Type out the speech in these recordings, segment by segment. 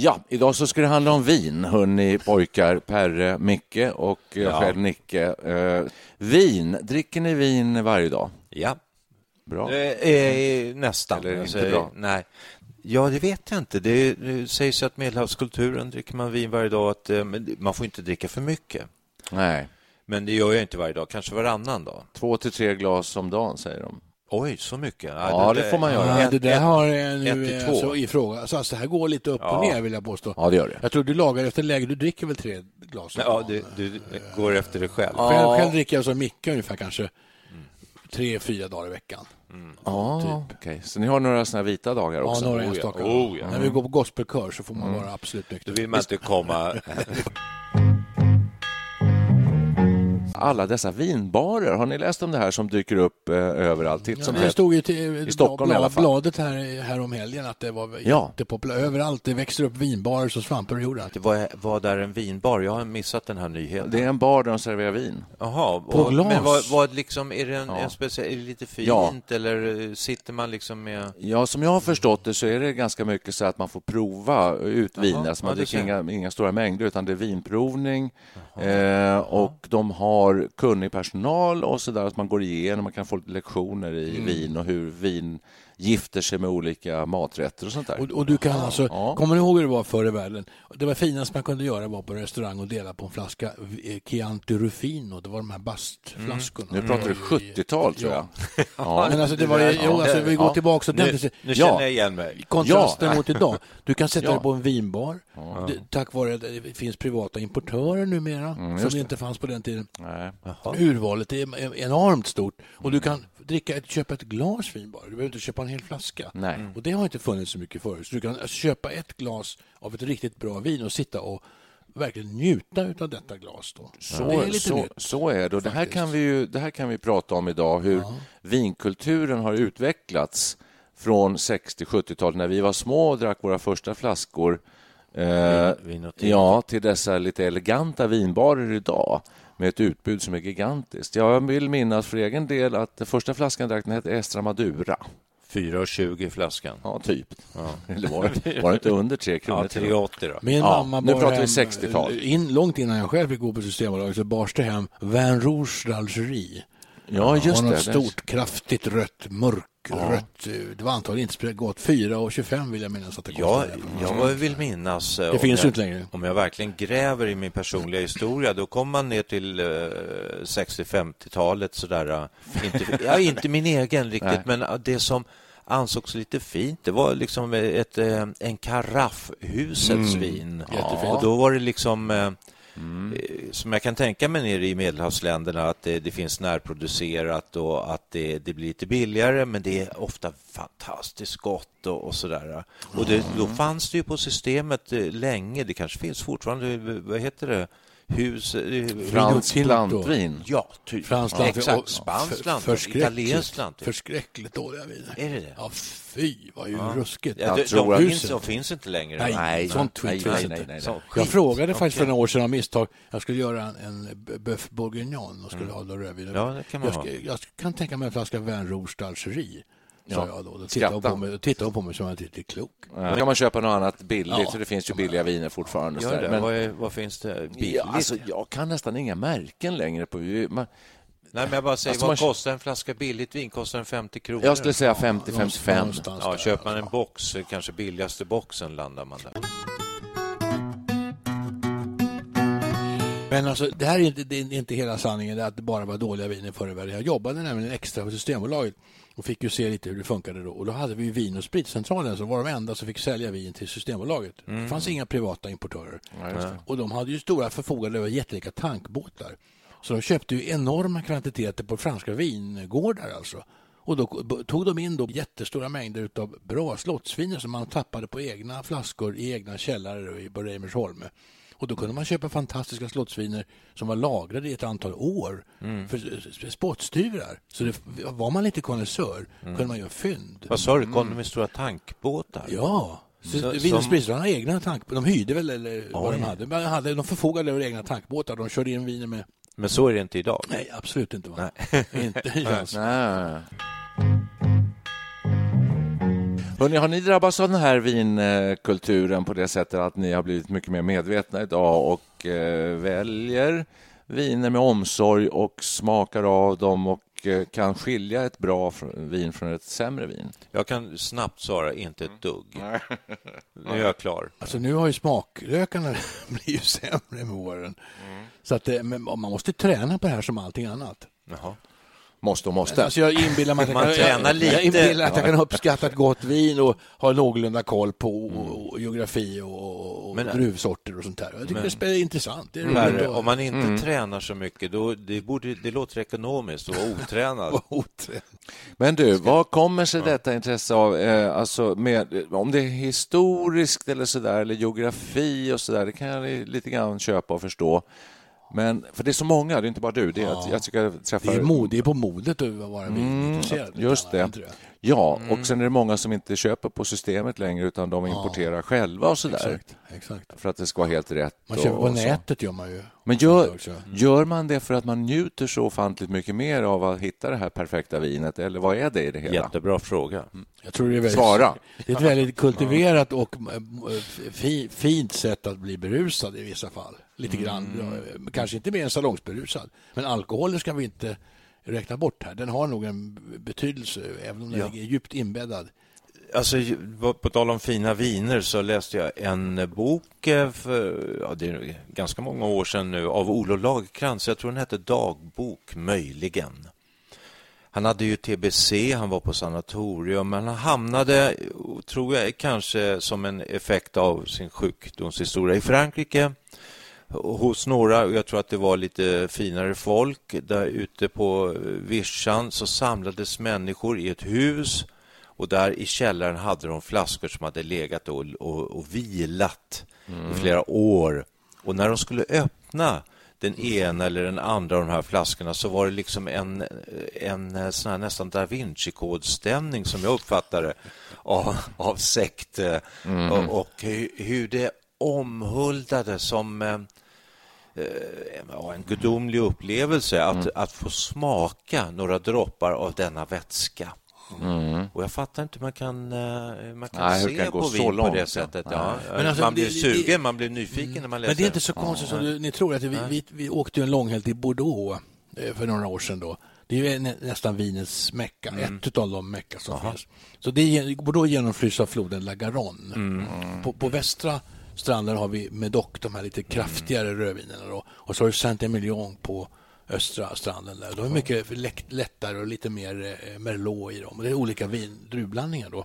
Ja, idag så ska det handla om vin, hörni pojkar, Perre, Micke och jag Ja. själv Nicke. Eh, vin, dricker ni vin varje dag? Ja. Bra. Eh, nästan. Eller inte Alltså, bra? Nej. Ja, det vet jag inte. Det, det sägs att medelhavskulturen dricker man vin varje dag. Att, eh, man får inte dricka för mycket. Nej, Men det gör jag inte varje dag. Kanske varannan dag. två till tre glas om dagen säger de. Oj, så mycket? Ja, det får man göra. Ja, det där har jag nu alltså, i fråga. Alltså, alltså, det här går lite upp och Ja. ner vill jag påstå. Ja, det gör det. Jag tror du lagar efter läge. Du dricker väl tre glas? Ja, du, du går efter det själv. Själv, Ja. själv dricker jag som Micke ungefär kanske tre, fyra dagar i veckan. Ja, okej. Så ni har några såna här vita dagar Ja, också? några Oh ja. enstaka. Oh ja. När vi går på gospelkör så får man Mm. vara absolut Då nykter. vill man inte komma... Alla dessa vinbarer, har ni läst om det här som dyker upp eh, överallt? Titt som det tätt. stod ju till I Stockholm i alla fall. bladet här, här om helgen att det var Ja. jättepopulärt. Överallt. Det växer upp vinbarer som svampar ur jorden. Det var, var där en vinbar? Jag har missat den här nyheten. Det är en bar där de serverar vin. Jaha, På och, glas. men vad, vad liksom, är det en, Ja. en speciell, är det lite fint Ja. eller eh, sitter man liksom med... Ja, som jag har förstått det så är det ganska mycket så att man får prova ut vin. Alltså man ja, det dricker inga, inga stora mängder, utan det är vinprovning. Eh, och de har kunnig personal och så där, att man går igenom, man kan få lektioner i Mm. vin och hur vin gifter sig med olika maträtter och sånt där. Och, och du kan alltså, Ja. kommer du ihåg hur det var förr i världen? Det var finast man kunde göra var på restaurang och dela på en flaska eh, Chianti Rufino. Det var de här bastflaskorna. Nu pratar du 70-tal, tror jag. Ja. Men alltså det var jo, alltså vi går tillbaka så Nu, den nu Ja. känner jag igen mig. kontrasten Ja. mot idag. Du kan sätta Ja. dig på en vinbar. Det, tack vare att det finns privata importörer numera som Mm, just det. inte fanns på den tiden. Nej. Urvalet är enormt stort och du kan dricka ett, köpa ett glas vin bara. Du behöver inte köpa en hel flaska. Nej. Och det har inte funnits så mycket förut. Så du kan köpa ett glas av ett riktigt bra vin och sitta och verkligen njuta av detta glas. Då. det Så, är lite så, nytt. så är det. Och det, här kan vi ju, det här kan vi prata om idag, hur vinkulturen har utvecklats från 60-70-talet när vi var små och drack våra första flaskor eh, vin te. ja, till dessa lite eleganta vinbarer idag med ett utbud som är gigantiskt. Jag vill minnas för egen del att den första flaskan jag drack den hette Estra Madura. 4,20 flaskan. Ja, typ. Eller var det, var det inte under tre kronor? Ja, till och med? 3,80 då. Min Ja, mamma nu bar pratar vi hem, 60-tal. In, långt innan jag själv fick gå på Systembolaget så bars det hem Vin Rouge d'Algérie. Ja, just det. något stort, kraftigt rött, mörkrött. Det var antagligen inte speciellt gott. 4,25 vill jag minnas att det kostade. jag vill minnas... eh, Det finns jag, ju inte längre. Om jag verkligen gräver i min personliga historia, då kommer man ner till eh, 60-50-talet sådär. eh, Inte, ja, inte min egen riktigt, Nej. men eh, det som ansågs lite fint, det var liksom ett, en karaff husets vin. Jättefint. Och då var det liksom... Eh, Som jag kan tänka mig nere i medelhavsländerna att det, det finns närproducerat och att det, det blir lite billigare men det är ofta fantastiskt gott och, och sådär. Och det, då fanns det ju på systemet eh, länge, det kanske finns fortfarande, eh, vad heter det, hus... eh, Franskt Tinto. plantvin. Ja, typ. Franskt lantvin Exakt, spanskt lantvin, förskräckligt- italienskt lantvin. Förskräckligt dåliga viner. Är det det? Ja, fy, vad ju ruskigt. Ja, de, tror de, finns, de finns inte längre. Nej, Nej, sånt skit nej, finns nej, inte. nej, nej. Så, Jag frågade faktiskt för några år sedan av misstag. Jag skulle göra en, en bœuf bourguignon och skulle ha då rödvin. Mm. Ja, det kan man jag, ha. ska, jag kan tänka mig en flaska Vin Rouge d'Algérie. Sa Ja. jag då. Då tittade hon på mig, då tittade hon på mig som att jag inte är klok. Då kan man köpa något annat billigt, Ja, för det finns ju billiga viner fortfarande. Gör det? Men, Vad, är, vad finns det billigt? ja, alltså, jag kan nästan inga märken längre. på man, Nej, men jag bara säger, Alltså, vad man- kostar en flaska billigt vin? Kostar den 50 kronor? Jag skulle säga 50-55. Någonstans Ja, köper man en box, eh, kanske billigaste boxen landar man där. Men alltså, det här är inte, är inte hela sanningen, det att det bara var dåliga viner förr i världen. Jag jobbade nämligen extra på Systembolaget och fick ju se lite hur det funkade då. Och då hade vi ju Vin och spritcentralen som var de enda som fick sälja vin till Systembolaget. Det fanns inga privata importörer. Och de hade ju stora förfogande över jättelika tankbåtar. Så de köpte ju enorma kvantiteter på franska vingårdar alltså. Och då tog de in då jättestora mängder av bra slottsviner som man tappade på egna flaskor i egna källare i- på Reimersholm. Och då kunde man köpa fantastiska slottsviner som var lagrade i ett antal år för spottstyvrar. Så det, var man lite konnässör kunde man göra fynd. Vad sa du? Kom de med stora tankbåtar? Ja. Så, Så- Vin och som- spritcentralen har egna tankbåtar. De hyrde väl eller vad de hade. De, hade. de förfogade över egna tankbåtar. De körde in viner med... Men så är det inte idag. Nej, absolut inte. Va? inte alls. Nej. Hörrni, har ni drabbats av den här vinkulturen på det sättet att ni har blivit mycket mer medvetna idag och eh, väljer viner med omsorg och smakar av dem och eh, kan skilja ett bra vin från ett sämre vin? Jag kan snabbt svara, inte ett dugg. Nu är jag klar. Alltså nu har ju smaklökarna blivit sämre med åren. Så att men man måste träna på det här som allting annat. Jaha. Måste och måste. Alltså jag inbillar mig att Man jag, jag, lite. jag inbillar att jag kan uppskatta ett gott vin och ha någorlunda koll på och, och geografi och, och Men- druvsorter och sånt där. Jag tycker det är intressant. Det är att- om man inte tränar så mycket, då, det, borde, det låter ekonomiskt att vara otränad. Men du, vad kommer sig detta intresse av? Eh, alltså med, om det är historiskt eller så där, eller geografi och så där, det kan jag lite grann köpa och förstå. Men, för det är så många, det är inte bara du. Det är att jag tycker jag träffar... Det är, mod, det är på modet att vara vinintresserad. Mm, just det. jag. Ja, och sen är det många som inte köper på systemet längre utan de importerar själva och så där. Exakt, exakt. För att det ska vara helt rätt. Man köper på nätet gör man ju. Men gör, också. gör man det för att man njuter så ofantligt mycket mer av att hitta det här perfekta vinet eller vad är det i det hela? Jättebra fråga. Jag tror det är väldigt, Svara. Det är ett väldigt kultiverat och eh, fi, fint sätt att bli berusad i vissa fall. Lite grann. Ja, Kanske inte mer än salongsberusad. Men alkoholen ska vi inte räkna bort här. Den har nog en betydelse, även om den Ja. är djupt inbäddad. Alltså, på tal om fina viner så läste jag en bok eh, för ja, det är ganska många år sedan nu av Olof Lagercrantz. Jag tror den hette Dagbok, möjligen. Han hade ju TBC, han var på sanatorium, men han hamnade, tror jag, kanske som en effekt av sin sjukdomshistoria i Frankrike hos några, och jag tror att det var lite finare folk, där ute på vischan så samlades människor i ett hus och där i källaren hade de flaskor som hade legat och, och, och vilat i flera år. Och när de skulle öppna den ena eller den andra av de här flaskorna så var det liksom en, en sån här nästan da Vinci-kodstämning som jag uppfattade av, av sekt eh, och, och hur, hur det omhuldade som eh, eh, en gudomlig upplevelse att, att få smaka några droppar av denna vätska. Och jag fattar inte hur man kan, eh, man kan Nej, se kan på så vin på det sättet. Ja. Men alltså, man det- blir sugen, det- man blir nyfiken när man läser. Men det är inte så konstigt som du, ni tror. att vi, vi, vi åkte en långhelg till Bordeaux för några år sedan. Då. Det är nästan vinets mecka, ett av de mecka som finns. Så det är, Bordeaux genomflygs av floden La Garonne. På, på västra stranden har vi Medoc, de här lite kraftigare rödvinerna. Då. Och så har du Saint-Emilion på östra stranden. Där. De är mycket lätt, lättare och lite mer eh, Merlot i dem. Det är olika vin, druvblandningar. Då.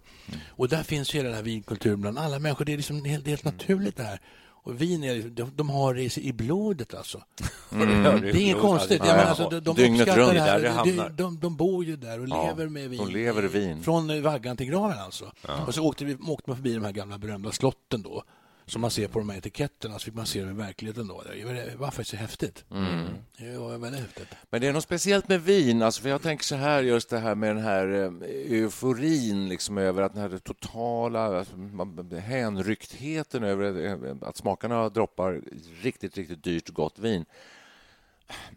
Och där finns ju hela den här vinkulturen bland alla människor. Det är liksom helt, helt naturligt det här. Och vin är, de, de har det i, blodet alltså. Mm. Det är inget konstigt. Jag menar, alltså, de, de Dygnet runt, det här. där det De, hamnar. de, de bor ju där och Ja, lever med vin. de lever vin. Från vaggan till graven alltså. Och så åkte vi åkte man förbi de här gamla berömda slotten då. Som man ser på de här etiketterna så fick man se dem i verkligheten då. Det var- faktiskt så häftigt. Mm. Det var väldigt häftigt. Men det är något speciellt med vin. Alltså för jag tänker så här, just det här med den här eh, euforin liksom över att den här totala alltså, hänrycktheten över eh, att smakarna droppar riktigt, riktigt dyrt gott vin.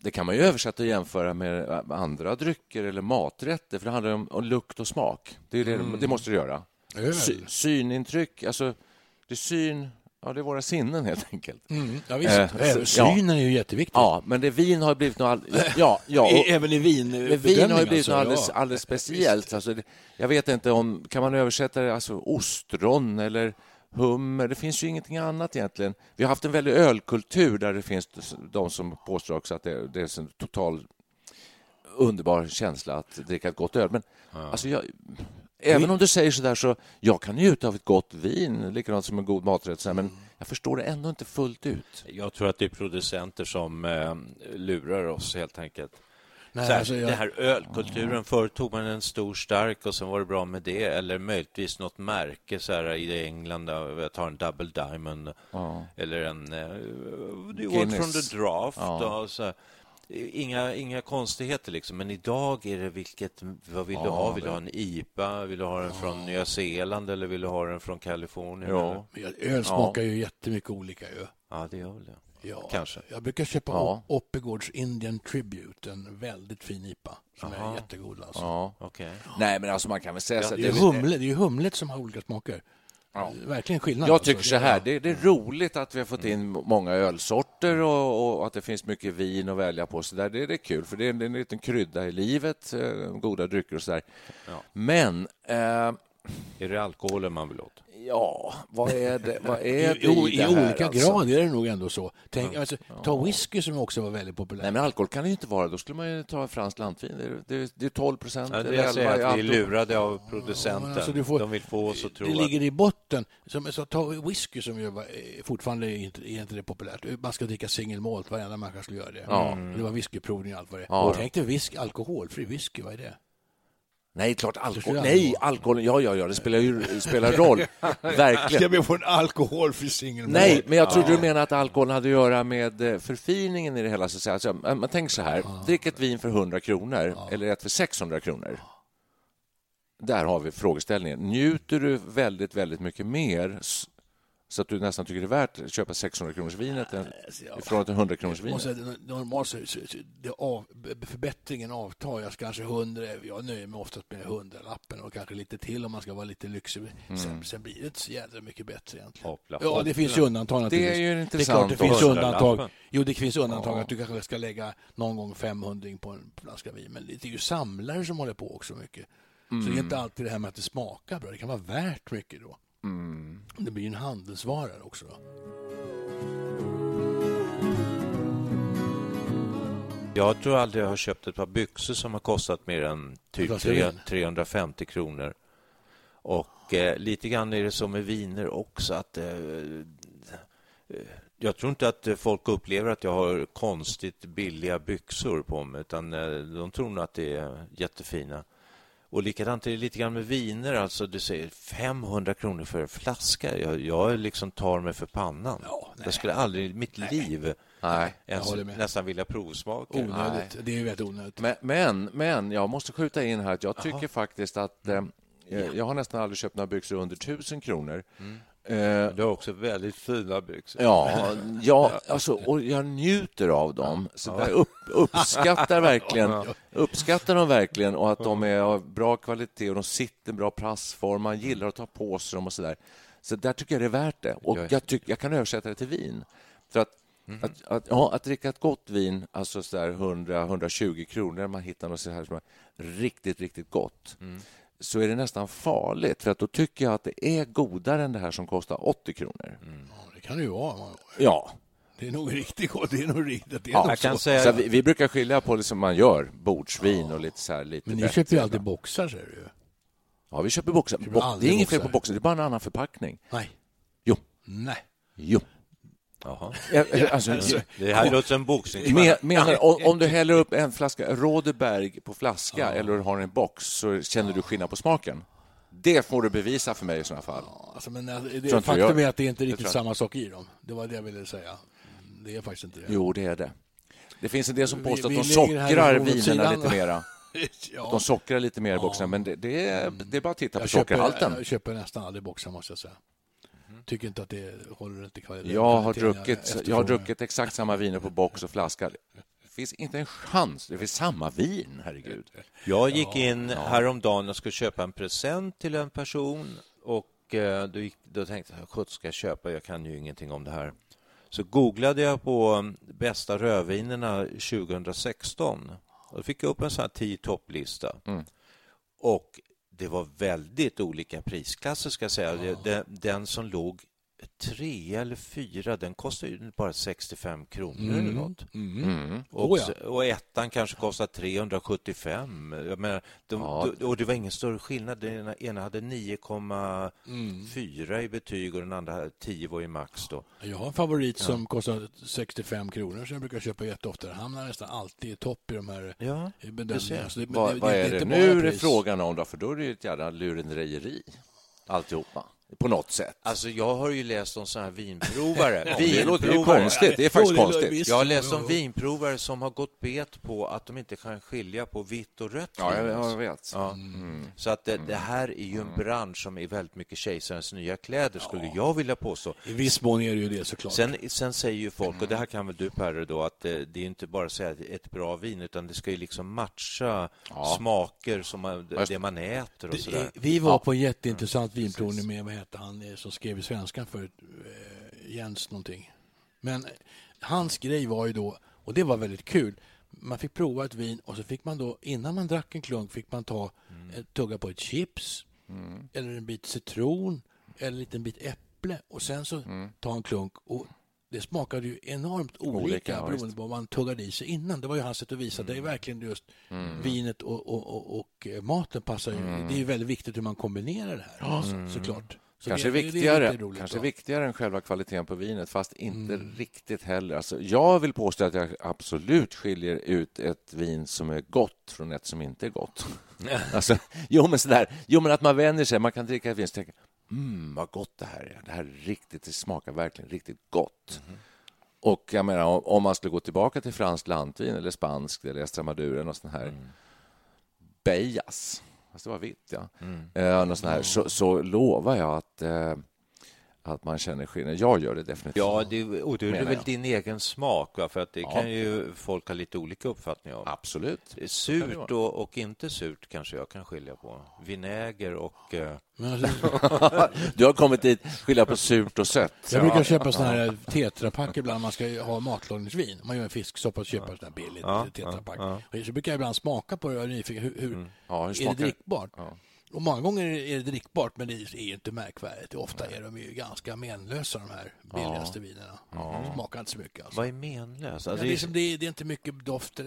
Det kan man ju översätta och jämföra med andra drycker eller maträtter, för det handlar om, om lukt och smak. Det, är det, Mm. det måste det göra. Sy, synintryck, alltså det är syn, ja, det är våra sinnen helt enkelt. Mm, ja, visst. Eh, Även så- ja. synen är ju jätteviktig. Ja, men det vin har blivit något... All... Ja, ja, och, Även i vin. men vin har ju blivit alltså, något alldeles, ja. alldeles speciellt. Alltså, det, jag vet inte om... Kan man översätta det? Alltså ostron eller hummer? Det finns ju ingenting annat egentligen. Vi har haft en väldig ölkultur där det finns de som påstår också att det, det är en total underbar känsla att dricka ett gott öl. Men alltså jag, även om du säger så där så jag kan njuta av ett gott vin, likadant som en god maträtt, så här, men jag förstår det ändå inte fullt ut. Jag tror att det är producenter som eh, lurar oss helt enkelt. Nej, så här, alltså, jag- Den här ölkulturen, förr tog man en stor stark och sen var det bra med det. Eller möjligtvis något märke så här, i England, jag tar en Double Diamond eller en uh, The Old Guinness. from the Draft. Ja. Och så här. Inga, inga konstigheter liksom, men idag är det vilket, vad vill du ha? Vill du ha en IPA? Vill du ha den från Nya Zeeland eller vill du ha den från Kalifornien? Ja. Öl smakar ju jättemycket olika. Ju. ja, det gör väl det. Ja, Kanske. Jag brukar köpa Ja. ja. Oppigårds Indian Tribute, en väldigt fin IPA som är jättegod. Alltså. Ja. Okej. Nej, men alltså man kan väl säga så att Det är, humle, det är ju humlet som har olika smaker. Verkligen skillnad. Jag alltså. tycker så här, det, det är roligt att vi har fått in många ölsorter och, och att det finns mycket vin att välja på. Så där, det, det är kul, för det är en, en liten krydda i livet, eh, goda drycker och så där. Men, eh, Är det alkoholen man vill åt? ja, vad är det, vad är I, det i, i, I det olika alltså? grad är det nog ändå så. Tänk, alltså, ta whisky som också var väldigt populärt. Nej, men alkohol kan det ju inte vara. Då skulle man ju ta franskt lantvin. Det är, det det är 12 procent. Ja, det jag säger att vi är lurade av producenten. alltså, du får- De vill få oss att tro det att... ligger i botten. Som, så ta whisky som ju var, eh, fortfarande är inte, är inte det populärt. Man ska dricka single malt, varenda människa skulle göra det. Ja. Det var whiskyprovning och allt vad det är. Ja. Och Tänk dig whisky, alkoholfri whisky, vad är det? Nej, klart alkohol. Nej, alkohol. Ja, ja, ja, det spelar ju spelar roll. Verkligen. be få en alkoholfri single malt? Nej, men jag trodde du menade att alkoholen hade att göra med eh, förfiningen i det hela. Så. Alltså, man tänker så här, drick ett vin för 100 kronor eller ett för 600 kronor. Där har vi frågeställningen. Njuter du väldigt, väldigt mycket mer så att du nästan tycker det är värt att köpa 600 kronors vinet i förhållande till 100 kronors vinet? normalt så, så, så det av, förbättringen avtar. Jag kanske 100, jag nöjer mig oftast med 100-lappen och kanske lite till om man ska vara lite lyxig. Mm. Sen, sen blir det inte så jävla mycket bättre egentligen. Hoppla, Ja, det finns ju undantag naturligtvis. är ju Det är intressant klart det finns undantag. Jo, det finns undantag att du kanske ska lägga någon gång 500 på en flaska vin. Men det är ju samlare som håller på också mycket. Så det är Mm. inte alltid det här med att det smakar bra. Det kan vara värt mycket då. Det blir en handelsvara också. Då. Jag tror aldrig jag har köpt ett par byxor som har kostat mer än typ Flaska tre- vin. 350 kronor. Och eh, lite grann är det som med viner också. att eh, eh, Jag tror inte att folk upplever att jag har konstigt billiga byxor på mig, utan eh, de tror nog att det är jättefina. Och likadant är det lite grann med viner. Alltså, du säger 500 kronor för en flaska. Jag, jag liksom tar mig för pannan. Ja, nej. jag skulle aldrig i mitt liv Nej. ens nästan vilja provsmaka. Onödigt. Det är ju väldigt onödigt. Men, men, men jag måste skjuta in här att jag tycker faktiskt att eh, jag har nästan aldrig köpt några byxor under tusen kronor. Eh, Du har också väldigt fina byxor. Ja, ja alltså, och jag njuter av dem. Så jag upp, uppskattar verkligen uppskattar dem verkligen och att de är av bra kvalitet och de sitter bra passform. Man gillar att ta på sig dem och så där. Så där tycker jag det är värt det. Och Ja. jag, tyck, jag kan översätta det till vin. För att, att, att, ja, att dricka ett gott vin, alltså så där 100-120 kronor, man hittar något så här som är riktigt, riktigt gott så är det nästan farligt. För att då tycker jag att det är godare än det här som kostar 80 kronor. Ja, det kan det ju vara. Ja, Det är nog riktigt gott. Det är nog riktigt. Det är Ja, nog Jag kan säga... Så vi, vi brukar skilja på det som man gör, bordsvin och lite så här lite Men ni bättre. köper ju alltid boxar, säger du ju. Ja, vi köper boxar. Köper Bo- det är inget fel på boxar. det är bara en annan förpackning. Nej. Jo, Nej. jo. Jaha. Jag- Alltså, Det här låter som boxning. men, menar, om, om du häller upp en flaska Rådeberg på flaska eller har en box så känner du skillnad på smaken. Det får du bevisa för mig i sådana fall. Alltså, men alltså, Tror det, inte faktum är att det är inte riktigt tror jag. samma sak i dem. Det var det jag ville säga. Det är faktiskt inte det. Jo, det är det. Det finns en del som Vi- påstår vi att de sockrar vinerna lite mera. Ja. De sockrar lite mer i boxarna, men det, det, är, det är bara att titta på jag, köper, sockerhalten. jag köper nästan aldrig boxar, måste jag säga. Tycker inte att det håller inte kvalitet. Jag har, druckit, jag har druckit exakt samma viner på box och flaska finns inte en chans. Det finns samma vin, herregud. Jag gick in häromdagen och skulle köpa en present till en person och eh, då, gick, då tänkte jag, vad ska jag köpa? Jag kan ju ingenting om det här. Så googlade jag på mm, bästa rödvinerna 2016 och då fick jag upp en sån här tio topplista. Och det var väldigt olika prisklasser ska jag säga. Den, den som låg tre eller fyra, den kostade ju bara 65 kronor eller något. Och, Oh ja. och ettan kanske kostar 375. Jag menar, de, Ja. de- och det var ingen större skillnad. Den ena, ena hade 9,4 i betyg och den andra hade 10 var ju max då. Jag har en favorit som kostar 65 kronor som jag brukar köpa jätteofta. Han hamnar nästan alltid i topp i de här Ja, bedömningarna. Det, Vad, det- vad det är det inte nu det är frågan om då? För då är det ju ett jävla lurendrejeri, alltihopa, på något sätt. Alltså, jag har ju läst om såna här vinprovare. det låter ju vinprovare. konstigt. Det är faktiskt konstigt. Jag har läst om vinprovare som har gått bet på att de inte kan skilja på vitt och rött Ja, jag, jag vet. Ja. Så att det, det här är ju en bransch som är väldigt mycket kejsarens nya kläder, skulle jag vilja påstå. I viss mån är det ju det såklart. Sen, sen säger ju folk, och det här kan väl du Perre då, att det är inte bara att säga att det är ett bra vin, utan det ska ju liksom matcha smaker som man, det man äter och sådär. Vi var på en jätteintressant vinprovning med, hette han eh, som skrev i Svenskan förut, eh, Jens någonting. Men eh, hans grej var ju då, och det var väldigt kul, man fick prova ett vin och så fick man då, innan man drack en klunk, fick man ta Mm. tugga på ett chips, eller en bit citron, eller en liten bit äpple och sen så ta en klunk. och det smakade ju enormt olika, Olika, beroende på vad man tuggade i sig innan. Det var ju hans sätt att visa. Det är verkligen just vinet och, och, och, och maten passar ju. Det är ju väldigt viktigt hur man kombinerar det här, så, såklart. Så Kanske, det- det- det viktigare, roligt, kanske va? viktigare än själva kvaliteten på vinet, fast inte riktigt heller. Alltså, jag vill påstå att jag absolut skiljer ut ett vin som är gott från ett som inte är gott. alltså, jo, men sådär. jo, men att man vänjer sig. Man kan dricka ett vin och tänka mm, vad gott det här är. Det här är riktigt, det smakar verkligen riktigt gott. Och jag menar, om- man skulle gå tillbaka till franskt lantvin eller spanskt eller Extremaduren och sån här Bejas, fast det var vitt, ja. Eh, något sånt här, så, så lovar jag att, eh, att man känner skillnad. Jag gör det definitivt. Ja, det, och det är väl jag. din egen smak, va? för att det Ja. kan ju folk ha lite olika uppfattningar om. Absolut. Surt och, och inte surt kanske jag kan skilja på. Vinäger och... Eh, alltså, Du har kommit dit, skilja på surt och sött. jag brukar köpa såna här tetrapack ibland. Man ska ha matlagningsvin. Man gör en fisksoppa och köper sån här billigt Ja, tetrapack. ja, Och Så brukar jag ibland smaka på det och är nyfiken. Hur, hur, Ja, hur är det? drickbart? Ja. Och många gånger är det drickbart, men det är ju inte märkvärdigt. Ofta är de ju ganska menlösa, de här billigaste vinerna. De smakar inte så mycket. Alltså. vad är menlöst? Ja, Alltså, det, är som, det, är, det är inte mycket doft.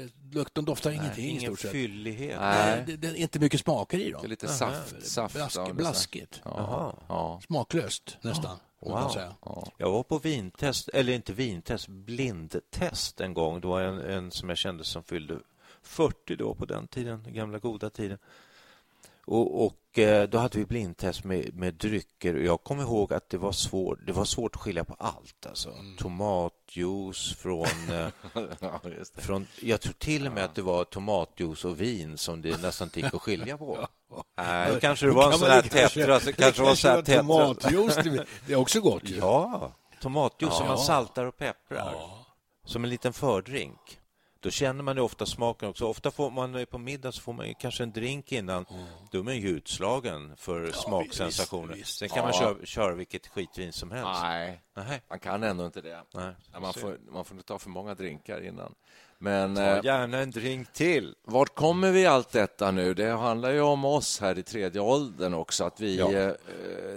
De doftar ingenting i ingen stort sett. fyllighet. Nej. Det, det är inte mycket smaker i dem. Det är lite saft. saft Blask, ja, blaskigt. Ja, ja. Smaklöst nästan. Wow. Jag var på vintest, eller inte vintest, blindtest en gång. Det var en, en som jag kände som fyllde 40 då på den tiden, den gamla goda tiden. Och, och eh, då hade vi blindtest med, med drycker och jag kommer ihåg att det var svårt, det var svårt att skilja på allt. Alltså. Tomatjuice från, eh, ja från... Jag tror till och med att det var tomatjuice och vin som det nästan inte gick att skilja på. Nej, då kanske det var en sån här kanske- tetra. kanske det var så här tetra. Tomatjuice, det- är också gott ju. Ja, tomatjuice som Ja. man saltar och pepprar. Som en liten fördrink. Då känner man ju ofta smaken också. Ofta får man på middag så får man ju kanske en drink innan. Då är man ju utslagen för smaksensationer. visst, visst. Sen kan man Ja. köra, köra vilket skitvin som helst. Nej, Nej. man kan ändå inte det. Nej. Ja, Man får, man får inte ta för många drinkar innan. Men Ta eh, gärna en drink till. vart kommer vi allt detta nu? Det handlar ju om oss här i tredje åldern också. Att vi Ja. eh,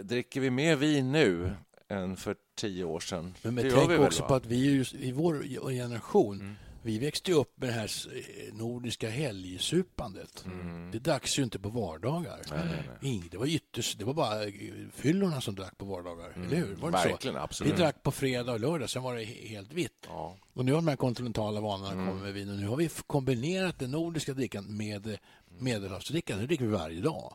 dricker vi mer vin nu än för tio år sedan? Men, men tänk vi väl, också va? på att vi är just, i vår generation, vi växte upp med det här eh, nordiska helgsupandet. Det dracks ju inte på vardagar. Ing- Det var ytterst, det var bara eh, fyllorna som drack på vardagar, eller hur? Var det Verkligen, så? absolut. Vi drack på fredag och lördag, sen var det he- helt vitt. Ja. Och nu har de här kontinentala vanorna kommit med vin och nu har vi kombinerat den nordiska drickan med eh, medelhavsdrickan. Nu dricker vi varje dag.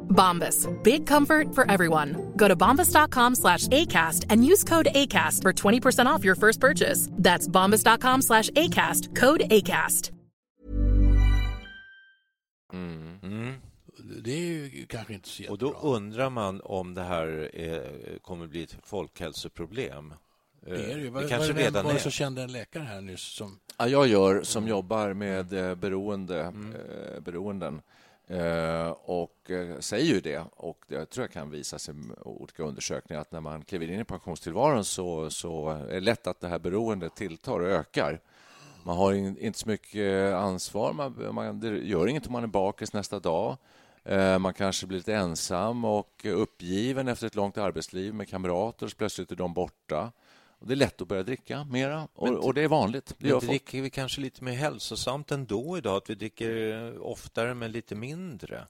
Bombas. Big comfort for everyone. Go to bombas.com slash ACAST and use code ACAST for 20% off your first purchase. That's bombas.com slash ACAST. Code ACAST. Mm. Det är ju kanske inte så Och då jättebra. undrar man om det här är, kommer bli ett folkhälsoproblem. Eh, Det är det ju. Var, det kanske var det, redan var det så kände en läkare här nyss som... Ja, jag gör som jobbar med eh, beroende, eh, beroenden eh, Eh, och eh, säger ju det. Och det tror jag kan visa sig i olika undersökningar att när man kliver in i pensionstillvaron så, så är det lätt att det här beroendet tilltar och ökar. Man har in, inte så mycket eh, ansvar. Man, man, det gör inget om man är bakis nästa dag. Man kanske blir lite ensam och uppgiven efter ett långt arbetsliv med kamrater. Så plötsligt är de borta. Och det är lätt att börja dricka mera och, Men- och det är vanligt. Det Men gör folk. dricker vi kanske lite mer hälsosamt ändå idag? Att vi dricker oftare men lite mindre?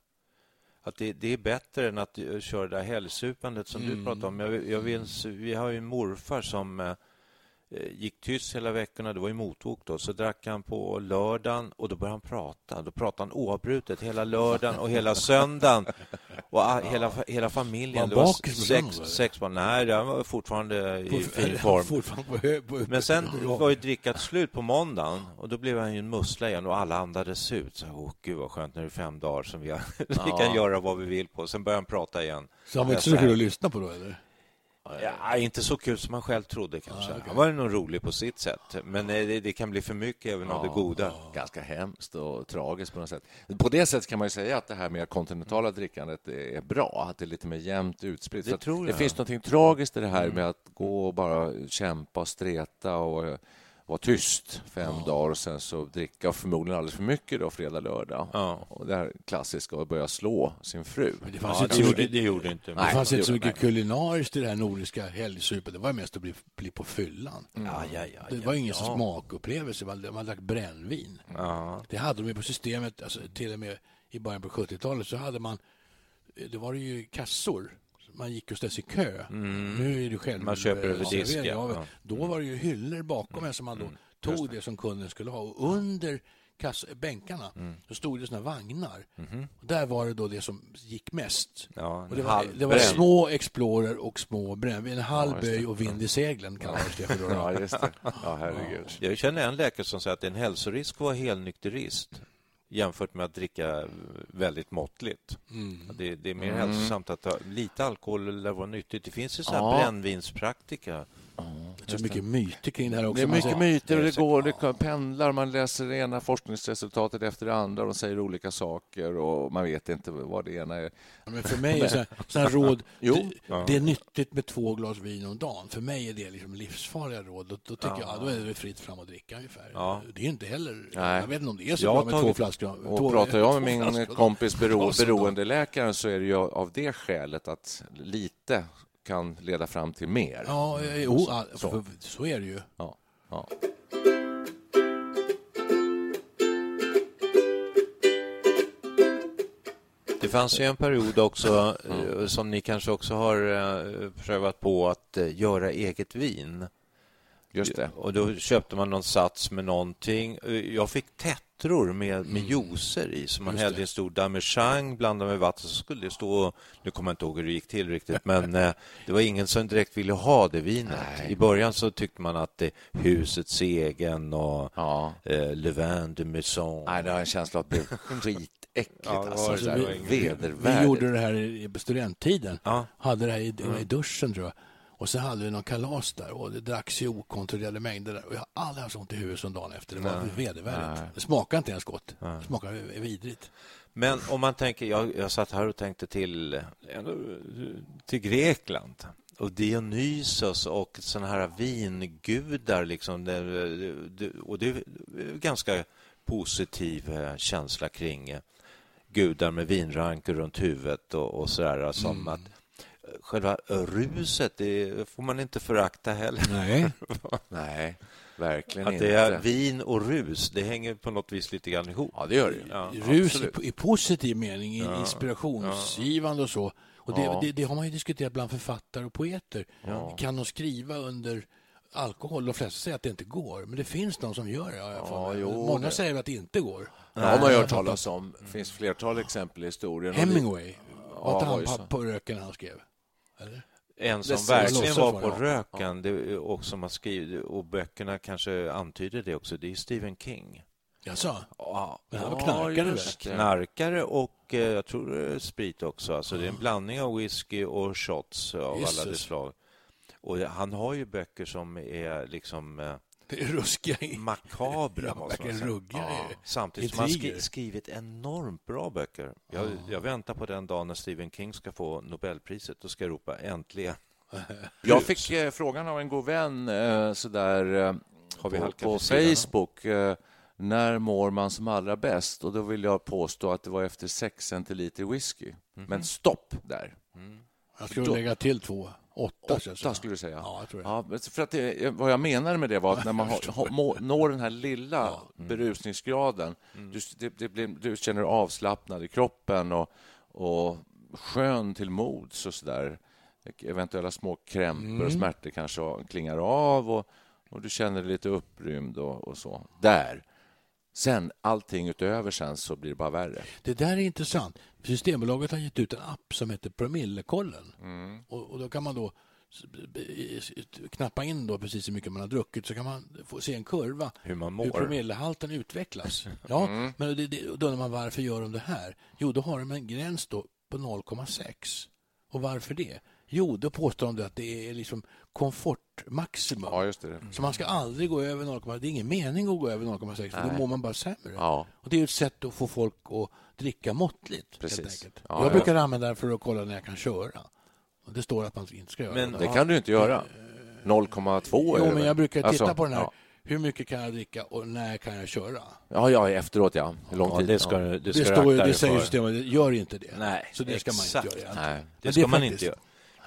Att det, det är bättre än att eh, köra det där helgsupandet som Mm. du pratade om. Jag, jag vet, vi har ju en morfar som eh, gick tyst hela veckorna. Det var i motvok då. Så drack han på lördagen och då började han prata. Då pratade han oavbrutet hela lördagen och hela söndagen. Och ah, hela, hela familjen. Var Det var bakis på sex, sex barn. Nej, han var fortfarande i fin form. Fortfarande på hö, på, Men sen Ja. var ju drickat slut på måndagen och då blev han ju en mussla igen och alla andades ut. Så, Åh, gud vad skönt, nu är det fem dagar som vi, har, vi kan göra vad vi vill på. Sen började han prata igen. Så han var inte så kul här- att lyssna på då, eller? Ja, inte så kul som han själv trodde kanske. Ah, okej. Han var nog rolig på sitt sätt. Men eh, det, det kan bli för mycket även av det goda. Ganska hemskt och tragiskt på något sätt. På det sättet kan man ju säga att det här med kontinentala drickandet är bra, att det är lite mer jämnt utspritt. Det tror det jag. finns något tragiskt i det här med att gå och bara kämpa och streta och eh, vara tyst fem dagar och sen så dricka förmodligen alldeles för mycket då fredag, lördag. Ja. Och det här klassiska att börja slå sin fru. Men det fanns Ja, inte det, gjorde, mycket, det gjorde inte. det Nej, fanns det inte så mycket kulinariskt i det här nordiska helgsupen. Det var mest att bli, bli på fyllan. Ja, ja, ja, Det ja, var ingen ja. smakupplevelse. Man, man drack brännvin. Ja. Det hade de ju på systemet, alltså, till och med i början på 70-talet så hade man, det var det ju kassor. Man gick och ställde sig i kö. Nu är det själv Mm. Man köper över servering, disk, ja. ja. Ja. Då var det ju hyllor bakom en som man då tog det som kunden skulle ha. Och under kass, bänkarna så stod det såna vagnar. Och där var det då det som gick mest. Ja, och det, var, det var små Explorer och små brännvin. En halv det. böj och vind i seglen kallades det för då. Ja, just det. Ja, herregud. Jag känner en läkare som säger att det är en hälsorisk att vara helnykterist jämfört med att dricka väldigt måttligt. Det, det är mer hälsosamt att ha lite alkohol lär vara nyttigt. Det finns ju så här Ja. brännvinspraktika. Så mycket myter kring det här också. Det är mycket säger- myter och det är det går, det pendlar, man läser det ena forskningsresultatet efter det andra och de säger olika saker och man vet inte vad det ena är. Ja, Men för mig är så här, så här råd, det, det är nyttigt med två glas vin om dagen. För mig är det liksom livsfarliga råd. Då, då tycker jag, ja, då är det fritt fram att dricka ungefär. Ja. Det är inte heller, Nej. jag vet inte om det är så Jag bra med två tagit- flaskor. Och två- pratar jag med två min kompis bero, beroendeläkaren så är det ju av det skälet att lite kan leda fram till mer. Ja, eh, jo, Så. för, så är det ju. Ja, ja. Det fanns ju en period också eh, som ni kanske också har eh, prövat på att göra eget vin. Just det. Och då köpte man någon sats med någonting. Jag fick tettror med, med juicer i som man Just hällde i en stor damejeanne blandad med vatten. Så skulle det stå, nu kommer jag inte ihåg hur det gick till riktigt, men eh, det var ingen som direkt ville ha det vinet. I början så tyckte man att det husets egen och Ja. eh, Le Vin de Maison. Nej, det har en känsla att det skit äckligt. Ja, alltså, det så där. där, Det var inget- Vi vedervärdigt. gjorde det här i på studenttiden. Ja. Hade det här i, i duschen, tror jag. Och så hade vi någon kalas där och det dracks i okontrollerade mängder. Där. Och jag har aldrig haft så ont i huvudet som dagen efter. Det var vedervärdigt. Det smakade inte ens gott. Det smakade vidrigt. Men om man tänker, jag, jag satt här och tänkte till, eh, till Grekland och Dionysos och såna här vingudar. Liksom, och det är ganska positiv eh, känsla kring eh, gudar med vinranker runt huvudet och, och sådär. Som att eh, själva ruset, det får man inte förakta heller. Nej. Nej, verkligen Att inte. det är vin och rus, det hänger på något vis lite grann ihop. Ja, det gör det. Ja. Rus i, absolut. i positiv mening, i inspirationsgivande och så. Och det, Ja. det, det har man ju diskuterat bland författare och poeter. Kan de skriva under alkohol? De flesta säger att det inte går, men det finns de som gör det. mig. jo, Många det- säger att det inte går. Det har man hört talas om. Det finns flertal exempel i historien. Hemingway, var inte han på, på röken när han skrev? Eller? En som verkligen var på ja. röken det, och som har skrivit, och böckerna kanske antyder det också, det är Stephen King. Jaså? Ja, Men han var Ja, knarkare det. knarkare och eh, jag tror eh, sprit också. Alltså det är en blandning av whisky och shots av alla Jesus. de slag. Och han har ju böcker som är liksom eh, ruskiga makabra. Ja, måste man säga. ruggiga i- Samtidigt som han skri- skrivit enormt bra böcker. Jag, jag väntar på den dagen när Stephen King ska få Nobelpriset och ska ropa äntligen. Jag fick eh, frågan av en god vän eh, sådär eh, Har vi på, på? Facebook. Eh, när mår man som allra bäst? Och då vill jag påstå att det var efter sex centiliter whisky. Mhm. Men stopp där. Jag skulle Då- lägga till två. Åtta, så Åtta skulle du säga. Ja, jag tror det. Ja, för att det, vad jag menade med det var att när man har, når den här lilla Mm. berusningsgraden, du, det, det blir, du känner dig avslappnad i kroppen och, och skön till mods och sådär. Eventuella små krämpor Mm. och smärtor kanske klingar av och, och du känner dig lite upprymd och, och så. Där. Sen, allting utöver sen så blir det bara värre. Det där är intressant. Systembolaget har gett ut en app som heter Promillekollen. Mm. Och, och då kan man då knappa in då precis hur mycket man har druckit så kan man få se en kurva Hur man hur mår. promillehalten utvecklas. Ja, Mm. men det, det, då undrar man varför gör de det här? Jo, då har de en gräns då på 0,6. Och varför det? Jo, då påstår de att det är liksom komfortmaximum. Ja, just det. Så man ska aldrig gå över 0,6. Det är ingen mening att gå över 0,6 för då mår man bara sämre. Ja. Och det är ett sätt att få folk att dricka måttligt. Precis. Ja, jag ja. brukar använda det för att kolla när jag kan köra. Det står att man inte ska göra Men- det. Det kan du inte göra. 0,2 är Jo, det men jag brukar titta Alltså, på den här. Ja, Hur mycket kan jag dricka och när kan jag köra? ja, ja efteråt ja. Hur lång Ja, tid? det ska, det Det, ska du står det säger för. systemet, gör inte det. Nej, Så det ska man inte göra. Nej. Det ska det man faktiskt- inte göra.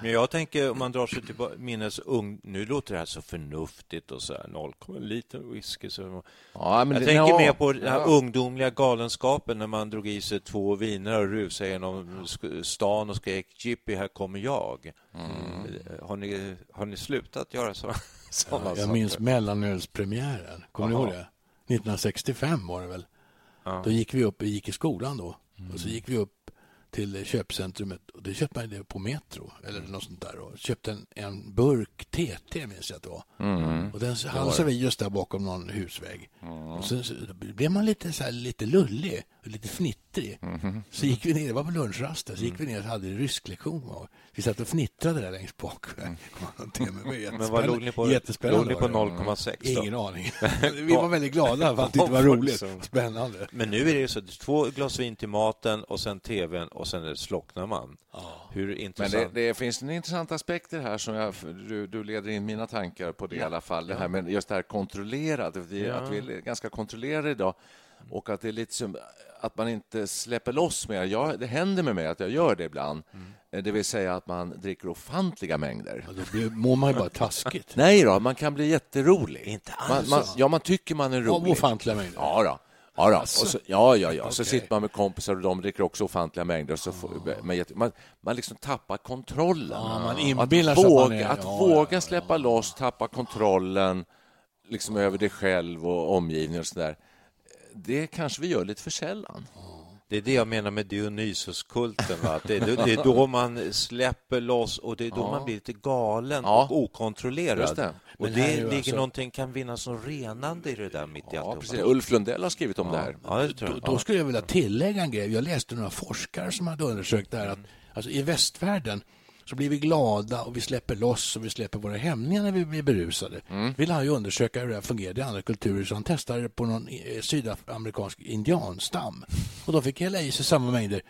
Men jag tänker om man drar sig till minnes ung... Nu låter det här så förnuftigt och så här 0, liten whisky. Så... Ja, men Jag det- tänker ja, mer på den här ja. ungdomliga galenskapen när man drog i sig två viner och rusade genom stan och skrek Jippi, här kommer jag. Mm. Har, ni, har ni slutat göra så, sådana Jag saker? minns mellanölspremiären. Kommer ni ihåg det? 1965 var det väl. Ja. Då gick vi upp, vi gick i skolan då. Och så gick vi upp till köpcentrumet och det köpte man det på Metro eller något sånt där och köpte en, en burk TT minns jag att det var. Och den halsade vi just där bakom någon husvägg. Och sen så blev man lite så här, lite lullig och lite fnittrig. Så gick vi ner, det var på lunchrasten, så gick vi ner och hade rysklektion. Och vi satt och fnittrade där längst bak. Det var Men vad låg ni på? Låg ni på var det. 0,6 då? Ingen aning. vi var väldigt glada för att det var roligt och spännande. Men nu är det ju så, två glas vin till maten och sen tvn och sen slocknar man. Hur Men intressant? det, det finns en intressant aspekt i det här som jag, du, du leder in mina tankar på det i alla fall. Det här med just det här kontrollerat, att vi, Ja. att vi är ganska kontrollerade idag och att det är lite som att man inte släpper loss mer. Jag, det händer med mig att jag gör det ibland. Eh, Det vill säga att man dricker ofantliga mängder. Ja, Då blir- mår man ju bara taskigt. Nej då, man kan bli jätterolig. Inte man, man, Ja, man tycker man är Av rolig. ofantliga mängder. Ja, då. Ja, då. Och så, ja, ja, ja. Så Okej. sitter man med kompisar och de dricker också ofantliga mängder. Så får, man, man, man liksom tappar kontrollen. Ja, man att inbillar att våga, att ja, våga släppa loss, tappa kontrollen liksom över dig själv och omgivningen och sådär. Det kanske vi gör lite för sällan. Det är det jag menar med Dionysuskulten. Va? Det, är, det är då man släpper loss och det är då Ja. man blir lite galen Ja. och okontrollerad. Det. Och Men det ligger alltså- någonting, kan vinnas som renande i det där mitt i Ja, precis. Ulf Lundell har skrivit om det här. Ja, det tror Då, jag. då skulle jag vilja tillägga en grej. Jag läste några forskare som hade undersökt det här att alltså, i västvärlden så blir vi glada och vi släpper loss och vi släpper våra hämningar när vi blir berusade. Vill han ju undersöka hur det här fungerar i andra kulturer så han testade det på någon eh, sydamerikansk indianstam. Och de fick hälla i sig samma mängder.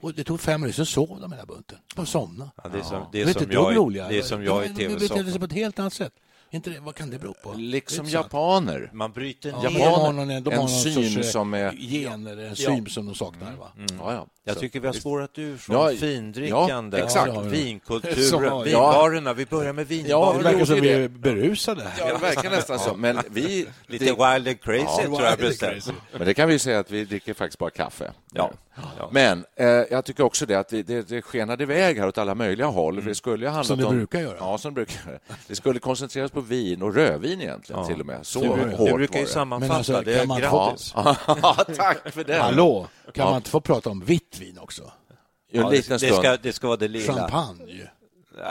Och det tog fem minuter, så sov de hela bunten. De somnade. Ja, det är som, det är De som jag, roliga. det är som jag i De- de betedde sig tv-soffan. på ett helt annat sätt. Inte det, vad kan det bero på? Liksom japaner. Man bryter Ja, ner. de har någon, de en har någon syn eh, som är- gen eller en syn som de saknar. Va? Ja, ja. Jag Så- tycker vi har spårat ur från Ja, findrickande, ja, exakt. Ja, har vinkulturen, Så har vinbarerna. Vi börjar med Ja, Det vinbarerna. verkar som vi det. är berusade. Ja, det verkar nästan så. Men vi... Lite det, wild and crazy, Ja, tror jag wild and bestämt. crazy. men det kan vi ju säga att vi dricker faktiskt bara kaffe. Ja. Ja. Men eh, jag tycker också det att det, det, det skenade iväg här åt alla möjliga håll. För det skulle ju Som det om, brukar göra. Ja, som det brukar. Det skulle koncentreras på vin och rödvin egentligen Ja. till och med. Så Det hårt Du brukar ju det. sammanfatta. Alltså, det är kan man grattis. Ja, tack för det. Hallå, kan Ja. man inte få prata om vitt vin också? Jo, en Ja, liten det, stund. ska, det ska vara det lilla. Champagne.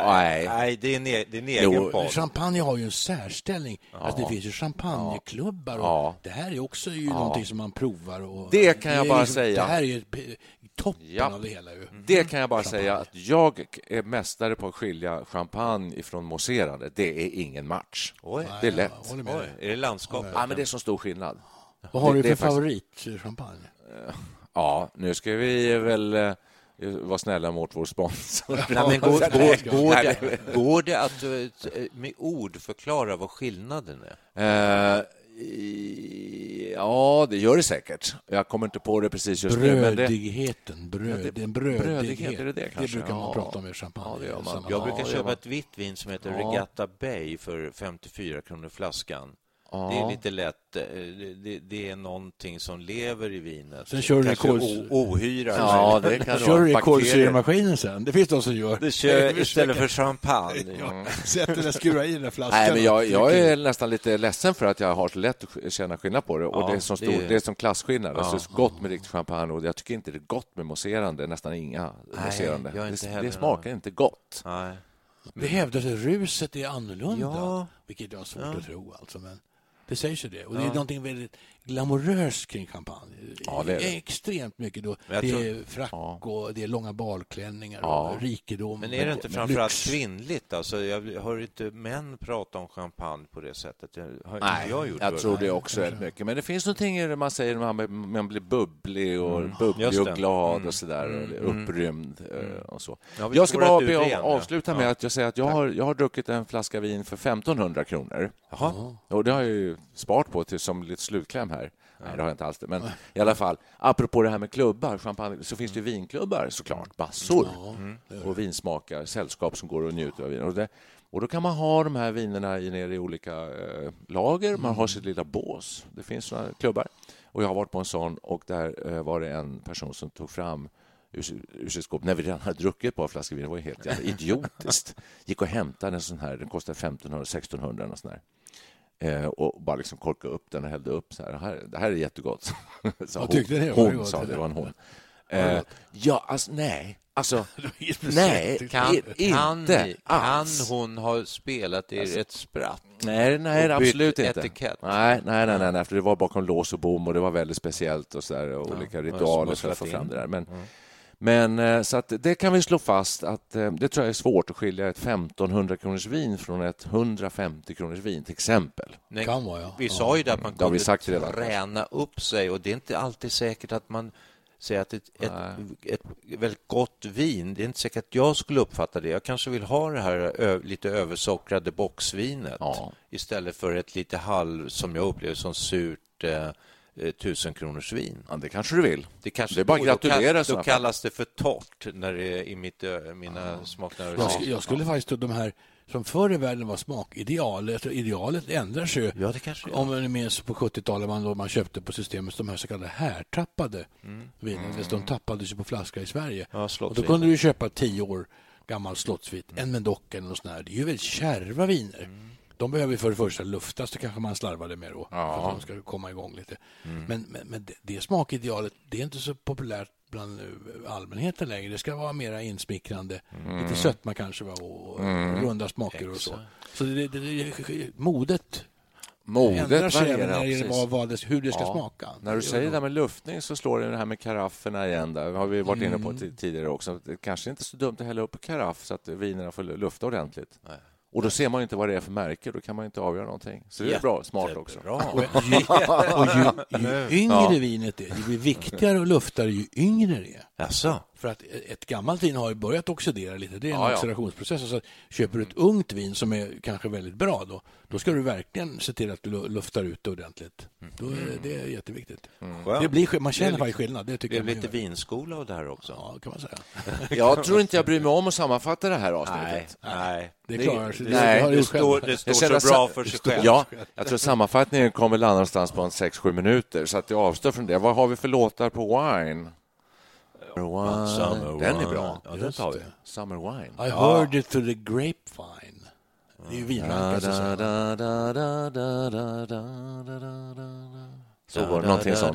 Nej. Nej, det är en, e- det är en Jo. egen podd. Champagne har ju en särställning. Alltså, det finns ju champagneklubbar. Och Ja. Det här är också ju någonting som man provar. Och Det kan jag bara liksom- säga. Det här är ju toppen Ja. av det hela. Ju. Det kan jag bara säga att jag är mästare på att skilja champagne ifrån mousserande. Det är ingen match. Oj. Det är lätt. Oj, är det landskapet? Ja, men det är så stor skillnad. Vad har Det- du för är faktiskt- favoritchampagne? Ja, nu ska vi väl eh, vara snälla mot vår sponsor. Nej, men går, går, går, det, går det att eh, med ord förklara vad skillnaden är? Eh, ja, det gör det säkert. Jag kommer inte på det precis just nu. Men det, Brödigheten. Bröd, Ja, det- det, en brödighet. brödighet, är det det kanske? brukar man Ja. prata om i champagne. Ja, det Jag Ja, brukar det köpa ett vitt vin som heter Ja. Regatta Bay för 54 kronor flaskan. Ja. Det är lite lätt. eh, Det, det, det är någonting som lever i vinet. Sen kör du o- ohyra. ja, det kan Kör du i kolsyremaskinen sen? Det finns de som gör. Det kör istället för champagne. Ja, Sätter den, skruvar i den där flaskan. Nej, men jag, jag är nästan lite ledsen för att jag har så lätt att känna skillnad på det. Och Ja, det, är som det stor, är- det är som klasskillnad. Alltså, Ja. det är gott med riktig champagne och jag tycker inte det är gott med mousserande. Nästan inga Nej, mousserande. Det, det smakar någon. inte gott. Nej. Det hävdas att ruset är annorlunda, Ja. vilket jag har svårt Ja. att tro. Alltså, men det sägs ju det. Och det Ja. är någonting väldigt glamoröst kring champagne. Ja, det är det. Extremt mycket. Då. Det tror- är frack Ja. och det är långa balklänningar Ja. och rikedom. Men är det inte framförallt lyx. kvinnligt? Alltså, jag hör inte män prata om champagne på det sättet. Jag, har inte Nej, jag gjort jag tror det också rätt mycket. Men det finns någonting i det man säger när man, blir bubblig och, Just bubblig och glad Mm. och sådär. Mm. och Upprymd eh, och så. Ja, Jag ska bara be igen, avsluta med Ja. att jag säger att jag har, jag har druckit en flaska vin för 1500 kronor. Jaha. Och det har jag ju sparat på till som lite slutkläm här. Nej, det har jag inte alls det. Men i alla fall, apropå det här med klubbar, champagne, så finns det ju vinklubbar såklart, massor. Och vinsmakar, sällskap som går och njuter av vin. Och, det, och då kan man ha de här vinerna i, nere i olika eh, lager. Man har sitt lilla bås. Det finns såna klubbar. Och jag har varit på en sån och där eh, var det en person som tog fram ur, si- ur sitt skåp när vi redan hade druckit ett par flaskor vin. Det var ju helt jävla idiotiskt. Gick och hämtade en sån här, den kostade 1500, 1600 eller sån här. Eh, och bara liksom korka upp den och hällde upp. Så här, det, här, det här är jättegott. sa Vad hon. tyckte ni? Hon sa det, var en hon. Eh, ja, alltså nej. Alltså, nej, Kan, inte ni, kan hon ha spelat er ett spratt? Nej, nej Och absolut inte. etikett. Nej, nej, nej, nej, nej, för det var bakom lås och bom och det var väldigt speciellt och så där, och olika Ja, ritualer som för att få fram det där. Men, men eh, så att det kan vi slå fast att eh, det tror jag är svårt att skilja ett 1500 kronors vin från ett 150 kronors vin till exempel. Nej, Kan vara, ja. Vi sa ju det att man Det kunde sagt redan. träna upp sig och det är inte alltid säkert att man säger att ett, ett, ett väldigt gott vin, det är inte säkert att jag skulle uppfatta det. Jag kanske vill ha det här ö, lite översockrade boxvinet Ja. istället för ett lite halv, som jag upplever som surt eh, eh, tusenkronorsvin. Ja, det kanske du vill. Det, kanske, Det är bara att och då gratulera Då fall. kallas det för torrt när det är i mitt, mina smaknära. Jag, sk- jag skulle faktiskt tro de här som förr i världen var smakidealet. Idealet ändrar sig ju. Ja, det kanske gör. Om ni minns på 70-talet man, då man köpte på systemet de här så kallade härtappade vinen. De tappades ju på flaska i Sverige. Ja, och då kunde du köpa tio år gammal slottsvit, en Medoc eller något sånt där. Det är ju väldigt kärva viner. De behöver för det första luftas, det kanske man slarvade med då, för att de ska komma igång lite. Men, men, men det, det smakidealet, det är inte så populärt bland eh, allmänheten längre. Det ska vara mera insmickrande. Mm. Lite sötma kanske va? och, och runda smaker och så. Så det, det, det, modet Modet ändrar sig varierar, även när det gäller vad, det, hur det ska Ja. smaka. När du säger det där med luftning så slår det det här med karafferna igen. Där. Det har vi varit inne på Mm. ti- tidigare också. Det kanske inte är så dumt att hälla upp karaff så att vinerna får lufta ordentligt. Och då ser man inte vad det är för märke, då kan man inte avgöra någonting. Så det är bra, smart också. Och ju, och ju, ju yngre vinet är, det blir viktigare och luftare ju yngre det är. Jaså? För att ett gammalt vin har ju börjat oxidera lite. Det är en Ja, ja. oxidationsprocess. Så köper du ett ungt vin som är kanske väldigt bra då, då ska du verkligen se till att du lu- luftar ut det ordentligt. Då är det är jätteviktigt. Skönt. Det blir, man känner Det faktiskt skillnad. Det Det tycker blev jag lite gör. vinskola av det här också. Ja, kan man säga. Jag tror inte jag bryr mig om att sammanfatta det här Nej, avsnittet. nej. Det klarar sig. Det, Nej, det Det står, det står så bra för sig själv. Ja, jag tror sammanfattningen kommer landa någonstans på en 6-7 minuter, så att jag avstår från det. Vad har vi för låtar på Wine? Summer wine. Summer den wine. är bra. Ja, den tar vi. Summer wine. I heard it through the grapevine. Det är ju vinrankan. Så var det sånt.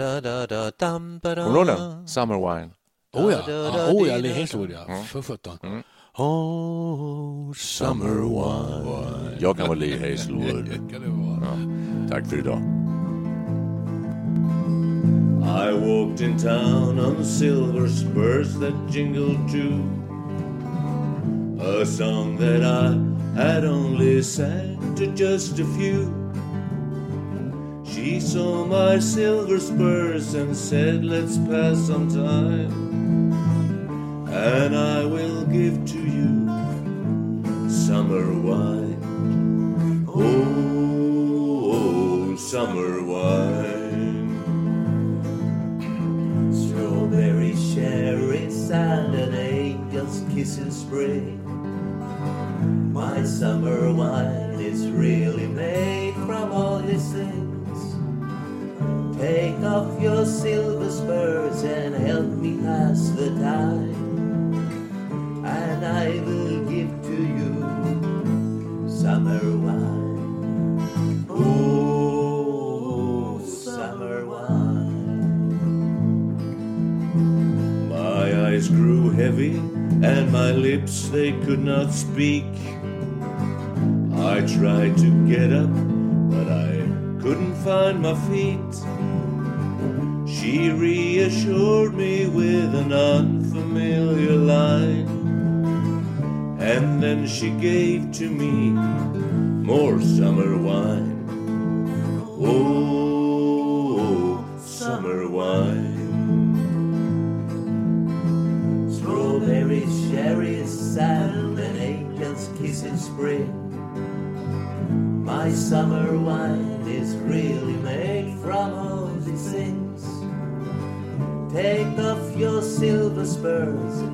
Kommer du ihåg den? Summer wine. Oh ja, ah, oh ja, Lee Hazelwood ja. För sjutton. Mm. Oh, summer wine. Jag kan vara Lee Hazelwood. Tack för idag. I walked in town on silver spurs that jingled too. A song that I had only sang to just a few. She saw my silver spurs and said, Let's pass some time. And I will give to you summer wine. Oh, oh summer wine. Strawberry, cherry, sand, and angel's kiss in spring. My summer wine is really made from all these things. Take off your silver spurs and help me pass the time. And I will heavy and my lips they could not speak. I tried to get up, but I couldn't find my feet. She reassured me with an unfamiliar line. And then she gave to me more summer wine. In spring. My summer wine is really made from all these things. Take off your silver spurs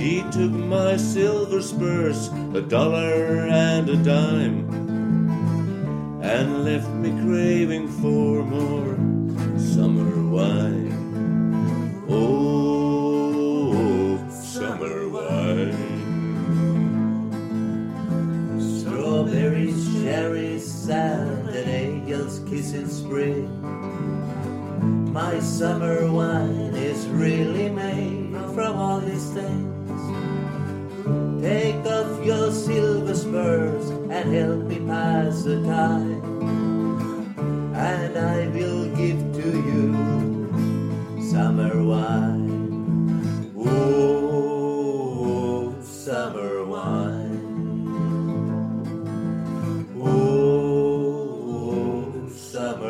She took my silver spurs, a dollar and a dime, and left me craving for more summer wine. Oh, summer wine. Strawberries, cherries, and angel's kiss in spring. My summer Take off your silver spurs and help me pass the time. And I will give to you summer wine. Oh, summer wine. Oh, summer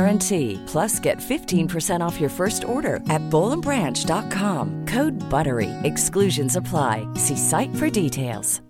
guarantee. Plus, get 15% off your first order at bowlandbranch.com. Code BUTTERY. Exclusions apply. See site for details.